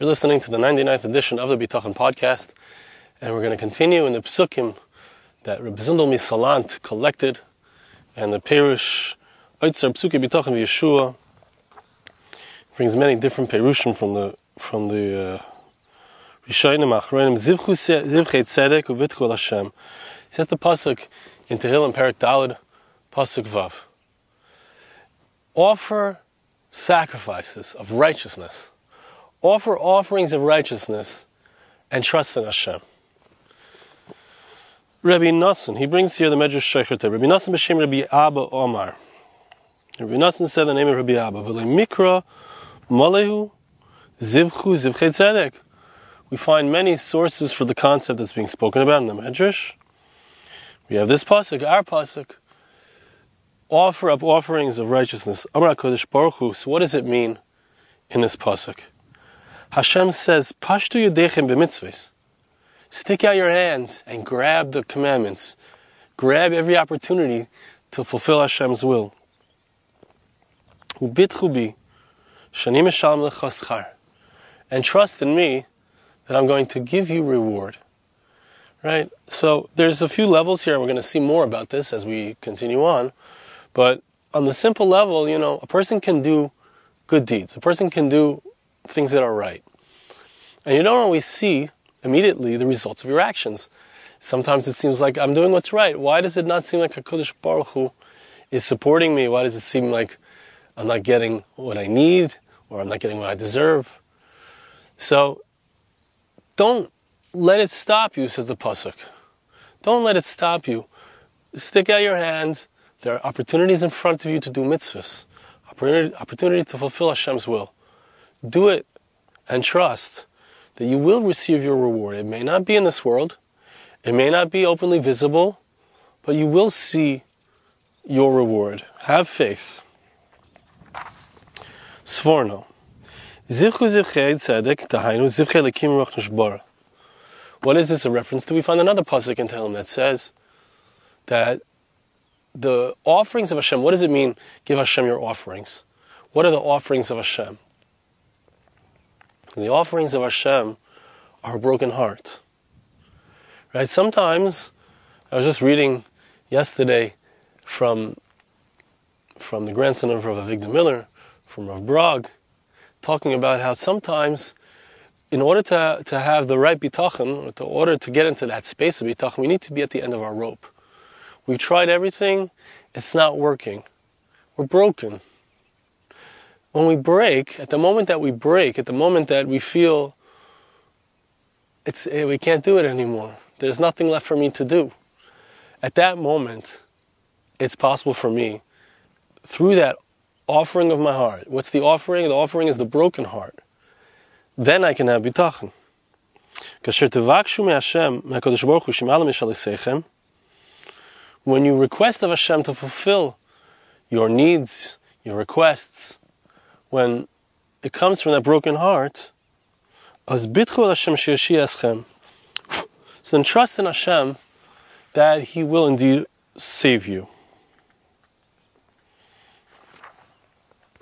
You're listening to the 99th edition of the Bitachon podcast, and we're going to continue in the psukim that Reb Zindel Misalant collected, and the Perush Oitzer Psuki Bitachon Yeshua brings many different perushim from the from the uh, Rishonim Achronim Zivchu Tzedek Uvitchol Hashem. Set the pasuk in Tehillim Perak Daled pasuk Vav. Offer sacrifices of righteousness offer offerings of righteousness and trust in Hashem. Rabbi Nassan, he brings here the Medrash Shechet. Rabbi Nassan b'shem Rabbi Abba Omar. Rabbi Nassan said the name of Rabbi Abba. V'le mikra malehu zivchu zivchei tzedek. We find many sources for the concept that's being spoken about in the Medrash. We have this pasuk, our pasuk. Offer up offerings of righteousness. Amar Kodesh Baruch Hu. So what does it mean in this pasuk? Hashem says, Pashtu yudechem b'mitzvahs. Stick out your hands and grab the commandments. Grab every opportunity to fulfill Hashem's will. Ubitchu shanim And trust in me that I'm going to give you reward. Right? So there's a few levels here, and we're going to see more about this as we continue on. But on the simple level, you know, a person can do good deeds. A person can do things that are right. And you don't always see immediately the results of your actions. Sometimes it seems like I'm doing what's right. Why does it not seem like HaKadosh Baruch Hu is supporting me? Why does it seem like I'm not getting what I need or I'm not getting what I deserve? So don't let it stop you, says the Pasuk. Don't let it stop you. Stick out your hands. There are opportunities in front of you to do mitzvahs, opportunity, opportunity to fulfill Hashem's will. Do it and trust that you will receive your reward. It may not be in this world, it may not be openly visible, but you will see your reward. Have faith. Sforno. What is this a reference to? We find another pasuk in Tehillim that says that the offerings of Hashem, what does it mean, give Hashem your offerings? What are the offerings of Hashem? The offerings of Hashem are a broken heart. Right? Sometimes, I was just reading yesterday from, from the grandson of Rav Avigdor Miller, from Rav Brog, talking about how sometimes, in order to, to have the right bitachon, or in order to get into that space of bitachon, we need to be at the end of our rope. We've tried everything, it's not working. We're broken when we break, at the moment that we break, at the moment that we feel it's, eh, we can't do it anymore, there's nothing left for me to do, at that moment, it's possible for me, through that offering of my heart. What's the offering? The offering is the broken heart. Then I can have bitachon. When you request of Hashem to fulfill your needs, your requests, when it comes from that broken heart, So then trust in Hashem that He will indeed save you.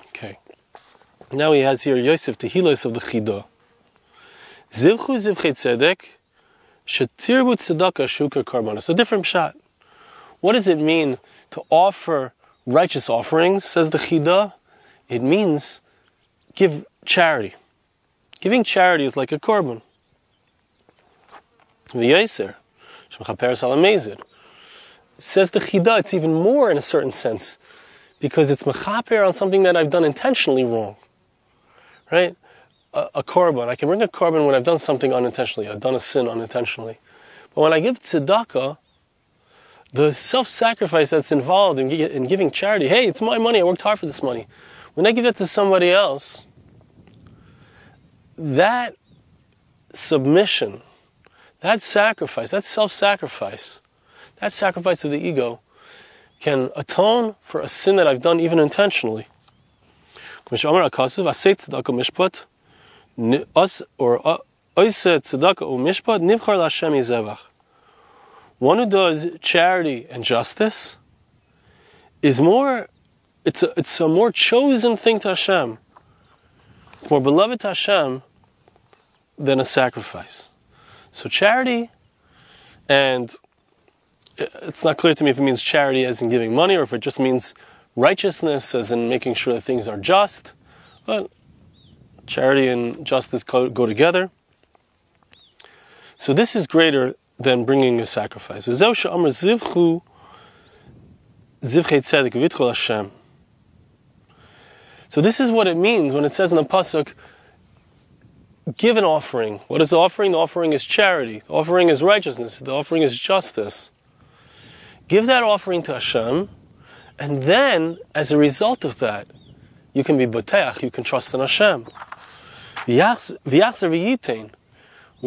Okay. Now he has here Yosef Tehilos of the Chidah. Zivchu zivchei tzedek, shetirbu tzedakah shuka karbana. So different shot. What does it mean to offer righteous offerings, says the Chidah? It means give charity. Giving charity is like a korban. V'yoser, salamezid. Says the Chida, it's even more in a certain sense, because it's mechaper on something that I've done intentionally wrong. Right? A, a korban. I can bring a korban when I've done something unintentionally. I've done a sin unintentionally. But when I give tzedakah, the self-sacrifice that's involved in, in giving charity, hey, it's my money, I worked hard for this money. When I give that to somebody else, that submission, that sacrifice, that self sacrifice, that sacrifice of the ego can atone for a sin that I've done even intentionally. One who does charity and justice is more it's a, it's a more chosen thing to Hashem. It's more beloved to Hashem than a sacrifice. So charity, and it's not clear to me if it means charity as in giving money or if it just means righteousness as in making sure that things are just. But charity and justice go, go together. So this is greater than bringing a sacrifice. So this is what it means when it says in the pasuk, "Give an offering." What is the offering? The offering is charity. The offering is righteousness. The offering is justice. Give that offering to Hashem, and then, as a result of that, you can be boteach. You can trust in Hashem. We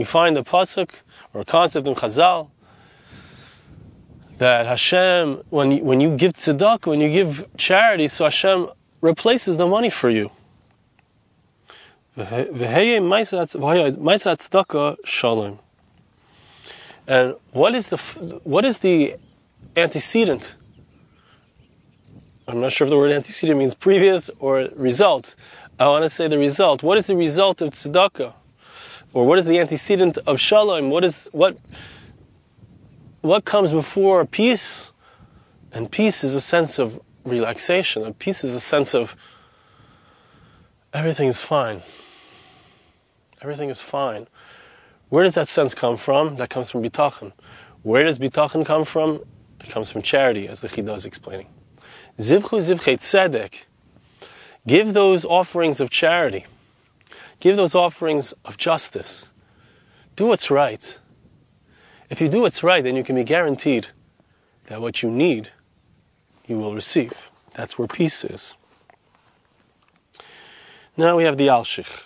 find a pasuk or a concept in Chazal that Hashem, when you, when you give tzedakah, when you give charity, so Hashem replaces the money for you. And what is the what is the antecedent? I'm not sure if the word antecedent means previous or result. I want to say the result. What is the result of tzedakah? Or what is the antecedent of shalom? What is what what comes before peace? And peace is a sense of relaxation. And peace is a sense of everything is fine. Everything is fine. Where does that sense come from? That comes from bitachon. Where does bitachon come from? It comes from charity, as the Chida is explaining. Zivchu zivchei tzedek. Give those offerings of charity. Give those offerings of justice. Do what's right. If you do what's right, then you can be guaranteed that what you need, you will receive. That's where peace is. Now we have the Alshich.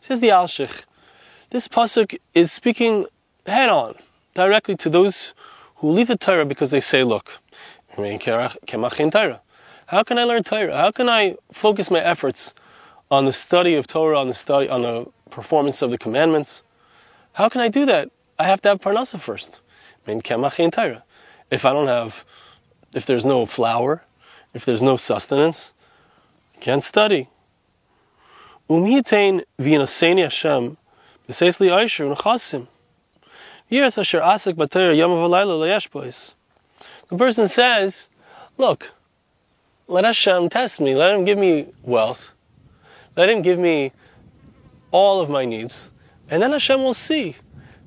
Says the Alshich, this pasuk is speaking head on, directly to those who leave the Torah because they say, look, how can I learn Torah? How can I focus my efforts on the study of Torah, on the study, on the performance of the commandments? How can I do that? I have to have parnasa first. If I don't have, if there's no flour, if there's no sustenance, I can't study. Umhitain v'inaseni Hashem b'seis li aisher v'nechasim. Asher asik b'Torah yom v'layla bois. The person says, Look, let Hashem test me. Let Him give me wealth. Let Him give me all of my needs. And then Hashem will see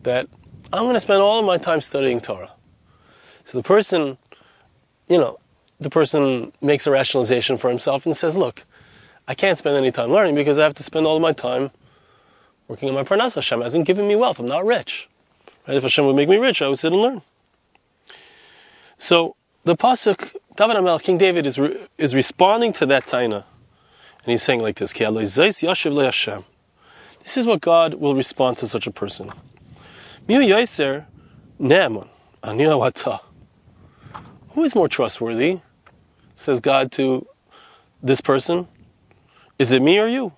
that I'm going to spend all of my time studying Torah. So the person, you know, the person makes a rationalization for himself and says, Look, I can't spend any time learning because I have to spend all of my time working on my parnas. Hashem hasn't given me wealth. I'm not rich. Right? If Hashem would make me rich, I would sit and learn. So the pasuk, David Amel, King David is re, is responding to that taina, and he's saying like this: This is what God will respond to such a person. Who is more trustworthy? Says God to this person. Is it me or you?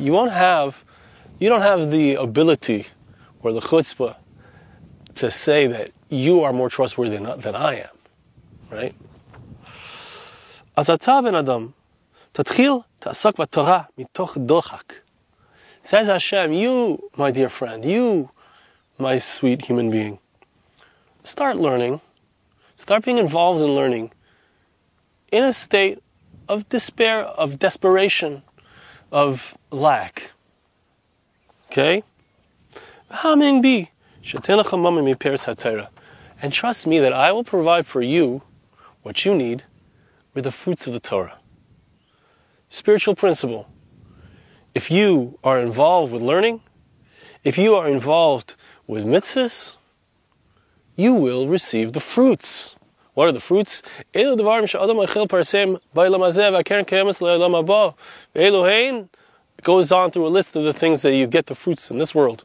You won't have you don't have the ability or the chutzpah to say that you are more trustworthy than, than I am, right? אז אתה בן אדם, תתחיל תעסוק בתורה מתוך דוחק. Says Hashem, you, my dear friend, you, my sweet human being, start learning, start being involved in learning in a state of despair, of desperation, of lack. Okay? And trust me that I will provide for you what you need with the fruits of the Torah. Spiritual principle. If you are involved with learning, if you are involved with mitzvahs, you will receive the fruits. What are the fruits? It goes on through a list of the things that you get the fruits in this world.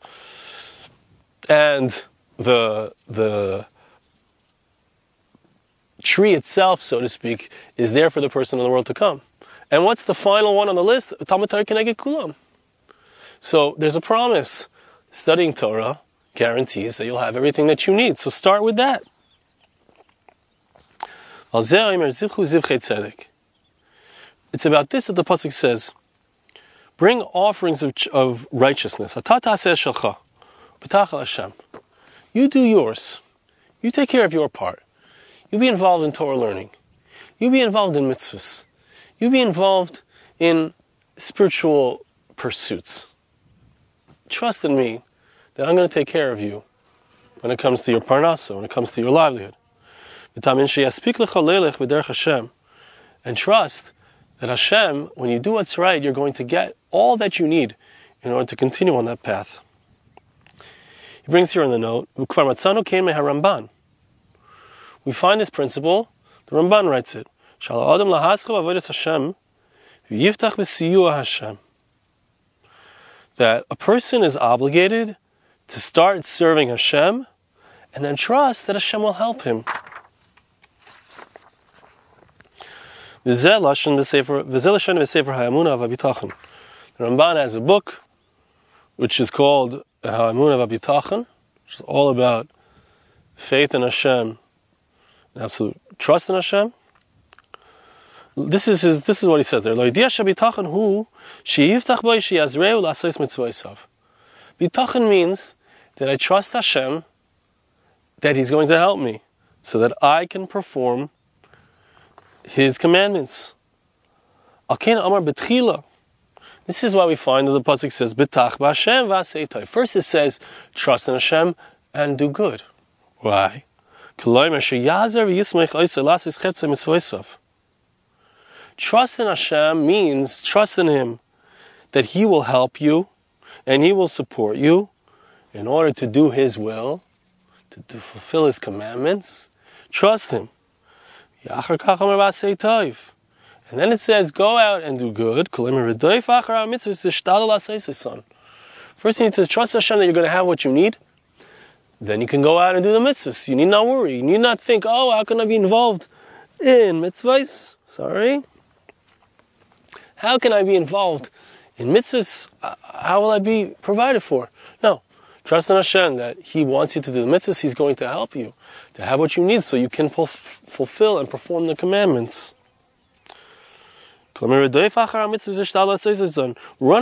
And the the tree itself, so to speak, is there for the person in the world to come. And what's the final one on the list? Talmud Torah Keneged Kulam. So there's a promise. Studying Torah guarantees that you'll have everything that you need. So start with that. It's about this that the pasuk says, "Bring offerings of, of righteousness." You do yours. You take care of your part. You be involved in Torah learning. You be involved in mitzvahs. You be involved in spiritual pursuits. Trust in me that I'm going to take care of you when it comes to your parnasa, when it comes to your livelihood. And trust that Hashem, when you do what's right, you're going to get all that you need in order to continue on that path. He brings here in the note, we find this principle, the Ramban writes it, that a person is obligated to start serving Hashem and then trust that Hashem will help him. The Ramban has a book which is called Ha'amun of which is all about faith in Hashem, absolute trust in Hashem. This is his, this is what he says there. Bitachon means that I trust Hashem that He's going to help me so that I can perform His commandments. Alkein Amar Betchila. This is why we find that the pasuk says "Betach b'Hashem First, it says trust in Hashem and do good. Why? Trust in Hashem means trust in Him that He will help you and He will support you in order to do His will, to, to fulfill His commandments. Trust Him. And then it says, go out and do good. First, you need to trust Hashem that you're going to have what you need. Then you can go out and do the mitzvahs. You need not worry. You need not think, oh, how can I be involved in mitzvahs? Sorry. How can I be involved in mitzvahs? How will I be provided for? No. Trust in Hashem that He wants you to do the mitzvahs. He's going to help you to have what you need so you can fulfill and perform the commandments. Run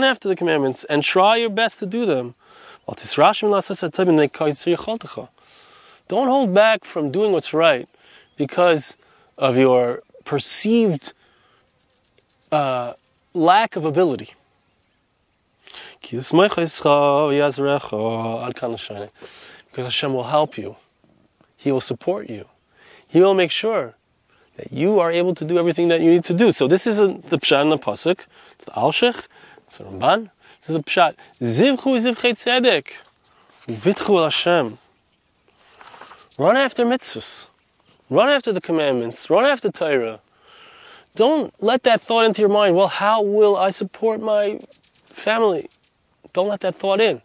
after the commandments and try your best to do them. Don't hold back from doing what's right because of your perceived uh, lack of ability. Because Hashem will help you. He will support you. He will make sure that you are able to do everything that you need to do. So this is a, the pshat in the pasuk. It's the Alshich. It's the Ramban. This is the pshat. Zivchu zivchei tzedek. Vitchu Hashem. Run after mitzvahs. Run after the commandments. Run after Torah. Don't let that thought into your mind. Well, how will I support my family? Don't let that thought in.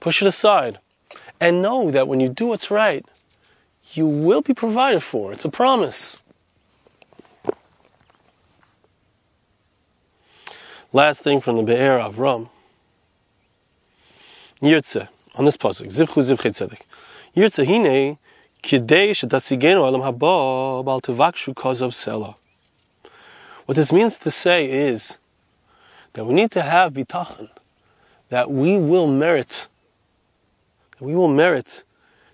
Push it aside. And know that when you do what's right, you will be provided for. It's a promise. Last thing from the Be'er Avram. Yirtze, on this pasuk, Zivchu Zivchei Tzedek. Yirtze hine, kidei shetasigenu alam haba, bal tevakshu kozav sela. What this means to say is that we need to have bitachon, that we will merit, that we will merit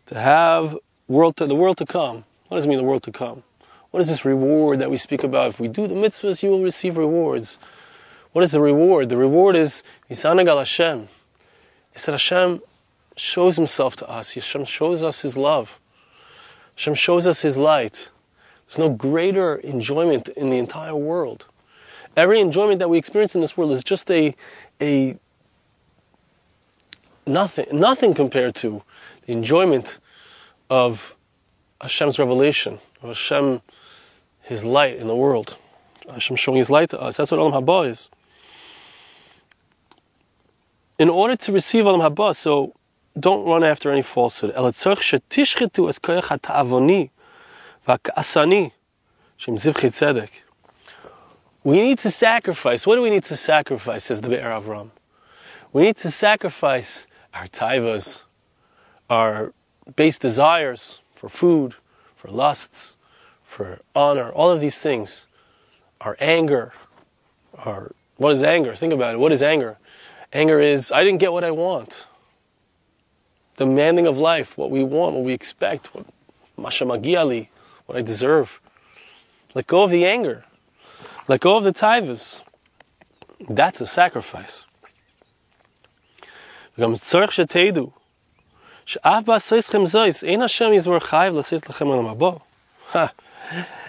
to have world to, the world to come. What does it mean, the world to come? What is this reward that we speak about? If we do the mitzvahs, you will receive rewards. What is the reward? The reward is Misanagal Hashem. It's that Hashem shows Himself to us. Hashem shows us His love. Hashem shows us His light. There's no greater enjoyment in the entire world. Every enjoyment that we experience in this world is just a, a nothing, nothing compared to the enjoyment of Hashem's revelation, of Hashem, His light in the world. Hashem showing His light to us. That's what Olam Haba is in order to receive Olam Haba, so don't run after any falsehood. We need to sacrifice. What do we need to sacrifice, says the Be'er Avram? We need to sacrifice our taivas, our base desires for food, for lusts, for honor, all of these things, our anger, our what is anger? Think about it. What is anger? Anger is I didn't get what I want. Demanding of life, what we want, what we expect, what mashamagiali, what I deserve. Let go of the anger. Let go of the taivas. That's a sacrifice.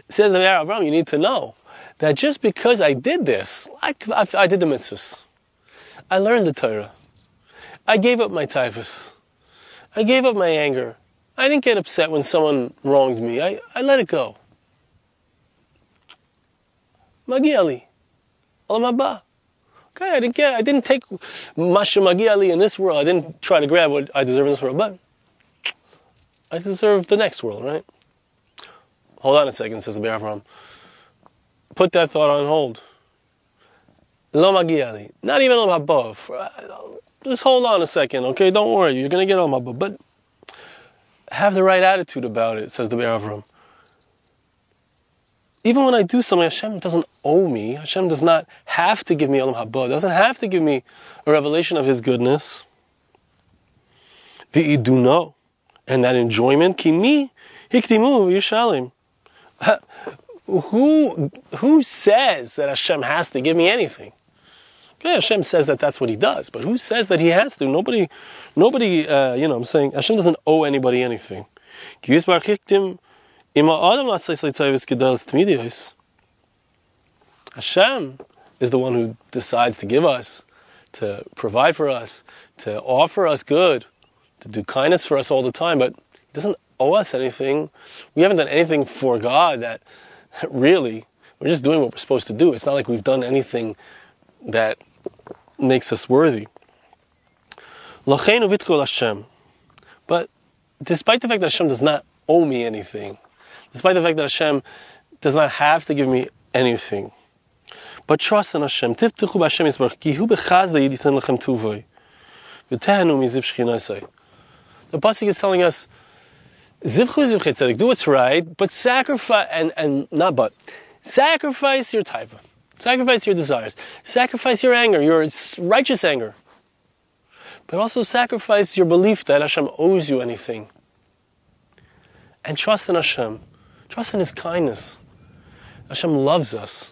Says the Abraham, you need to know that just because I did this, I, I, I did the mitzvahs. I learned the Torah. I gave up my taivas. I gave up my anger. I didn't get upset when someone wronged me. I, I let it go. Magiali. Olam haba. Okay, I didn't get, I didn't take Masha Magiali in this world. I didn't try to grab what I deserve in this world, but I deserve the next world, right? Hold on a second, says the Be'er Avram. Put that thought on hold. Lo Magiali. Not even on above. Just hold on a second, okay? Don't worry, you're gonna get on above. But have the right attitude about it, says the Be'er Avram even when I do something, Hashem doesn't owe me. Hashem does not have to give me Olam Haba, doesn't have to give me a revelation of His goodness. know, and that enjoyment, kimi hikdimu yishalim. Who who says that Hashem has to give me anything? Okay, Hashem says that that's what He does, but who says that He has to? Nobody, nobody. Uh, you know, I'm saying Hashem doesn't owe anybody anything. Hashem is the one who decides to give us, to provide for us, to offer us good, to do kindness for us all the time, but He doesn't owe us anything. We haven't done anything for God that really, we're just doing what we're supposed to do. It's not like we've done anything that makes us worthy. But despite the fact that Hashem does not owe me anything, despite the fact that Hashem does not have to give me anything. But trust in Hashem. Tiftichu b'Hashem Yisbarach, ki hu b'chazda yiditan lechem tuvoi. V'tehanu miziv. The Pasuk is telling us, Zivchu zivchei tzedek, do what's right, but sacrifice, and, and not but, sacrifice your taiva. Sacrifice your desires. Sacrifice your anger, your righteous anger. But also sacrifice your belief that Hashem owes you anything. And trust in Hashem. Trust in His kindness. Hashem loves us.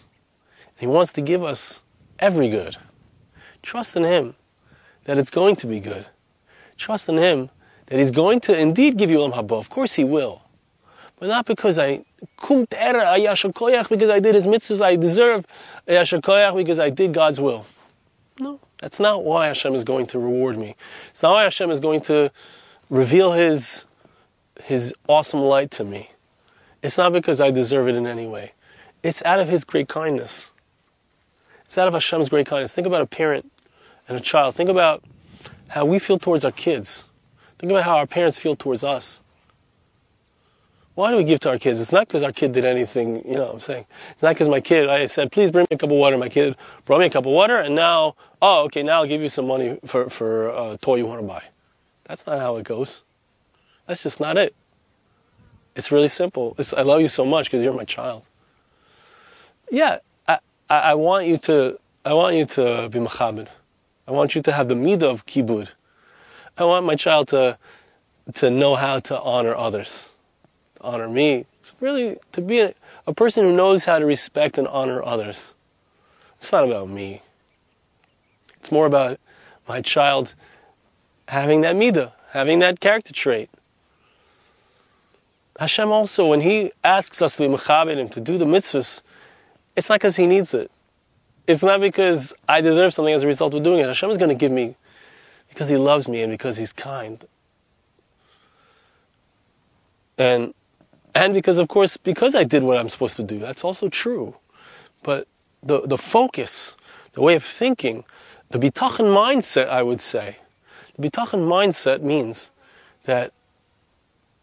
And He wants to give us every good. Trust in Him that it's going to be good. Trust in Him that He's going to indeed give you Olam Haba. Of course He will. But not because I kum because I did His mitzvahs, I deserve because I did God's will. No, that's not why Hashem is going to reward me. It's not why Hashem is going to reveal His His awesome light to me. It's not because I deserve it in any way. It's out of His great kindness. It's out of Hashem's great kindness. Think about a parent and a child. Think about how we feel towards our kids. Think about how our parents feel towards us. Why do we give to our kids? It's not because our kid did anything, you know what I'm saying. It's not because my kid, I said, please bring me a cup of water. My kid brought me a cup of water, and now, oh, okay, now I'll give you some money for, for a toy you want to buy. That's not how it goes. That's just not it. It's really simple. It's, I love you so much because you're my child. Yeah, I, I, want you to I want you to be machabed. I want you to have the midah of kibud. I want my child to to know how to honor others, honor me. It's really to be a, a person who knows how to respect and honor others. It's not about me. It's more about my child having that midah, having that character trait. Hashem also, when He asks us to be mechabed Him, to do the mitzvahs, it's not because He needs it. It's not because I deserve something as a result of doing it. Hashem is going to give me because He loves me and because He's kind. And and because of course because I did what I'm supposed to do. That's also true. But the the focus, the way of thinking, the bitachon mindset, I would say, the bitachon mindset means that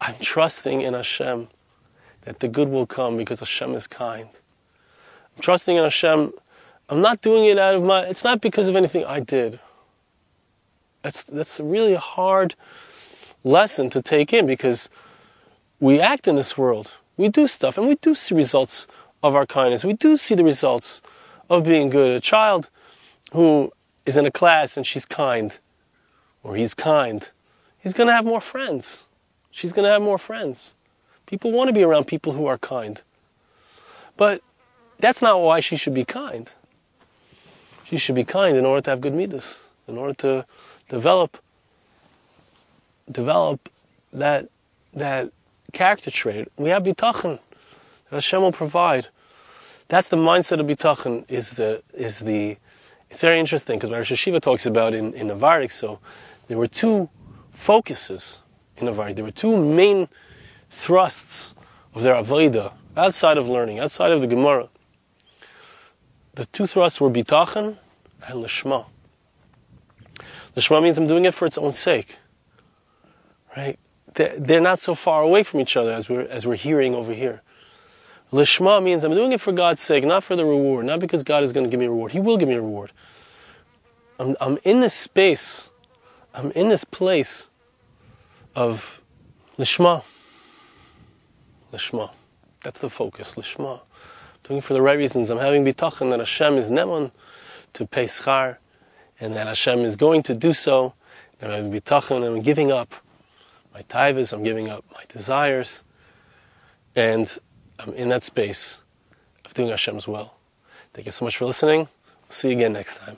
I'm trusting in Hashem that the good will come because Hashem is kind. I'm trusting in Hashem. I'm not doing it out of my, it's not because of anything I did. That's, that's really a hard lesson to take in because we act in this world. We do stuff and we do see results of our kindness. We do see the results of being good. A child who is in a class and she's kind, or he's kind, he's going to have more friends. She's going to have more friends. People want to be around people who are kind. But that's not why she should be kind. She should be kind in order to have good midas, in order to develop develop that that character trait. We have bitachon. Hashem will provide. That's the mindset of bitachon. Is the is the. It's very interesting because Rosh Hashiva talks about in in Avarik. So there were two focuses in Avarik. There were two main thrusts of their avodah outside of learning, outside of the Gemara. The two thrusts were bitachon and lishma. Lishma means I'm doing it for its own sake right? They're not so far away from each other as we're, as we're hearing over here. Lishma means I'm doing it for God's sake, not for the reward, not because God is going to give me a reward. He will give me a reward. I'm, I'm in this space, I'm in this place of Lishma. Lishma. That's the focus, Lishma. Doing it for the right reasons. I'm having bitachon that Hashem is neman to pay schar, and that Hashem is going to do so, and I'm having bitachon and I'm giving up my taivas, I'm giving up my desires, and I'm in that space of doing Hashem's will. Thank you so much for listening. see you again next time.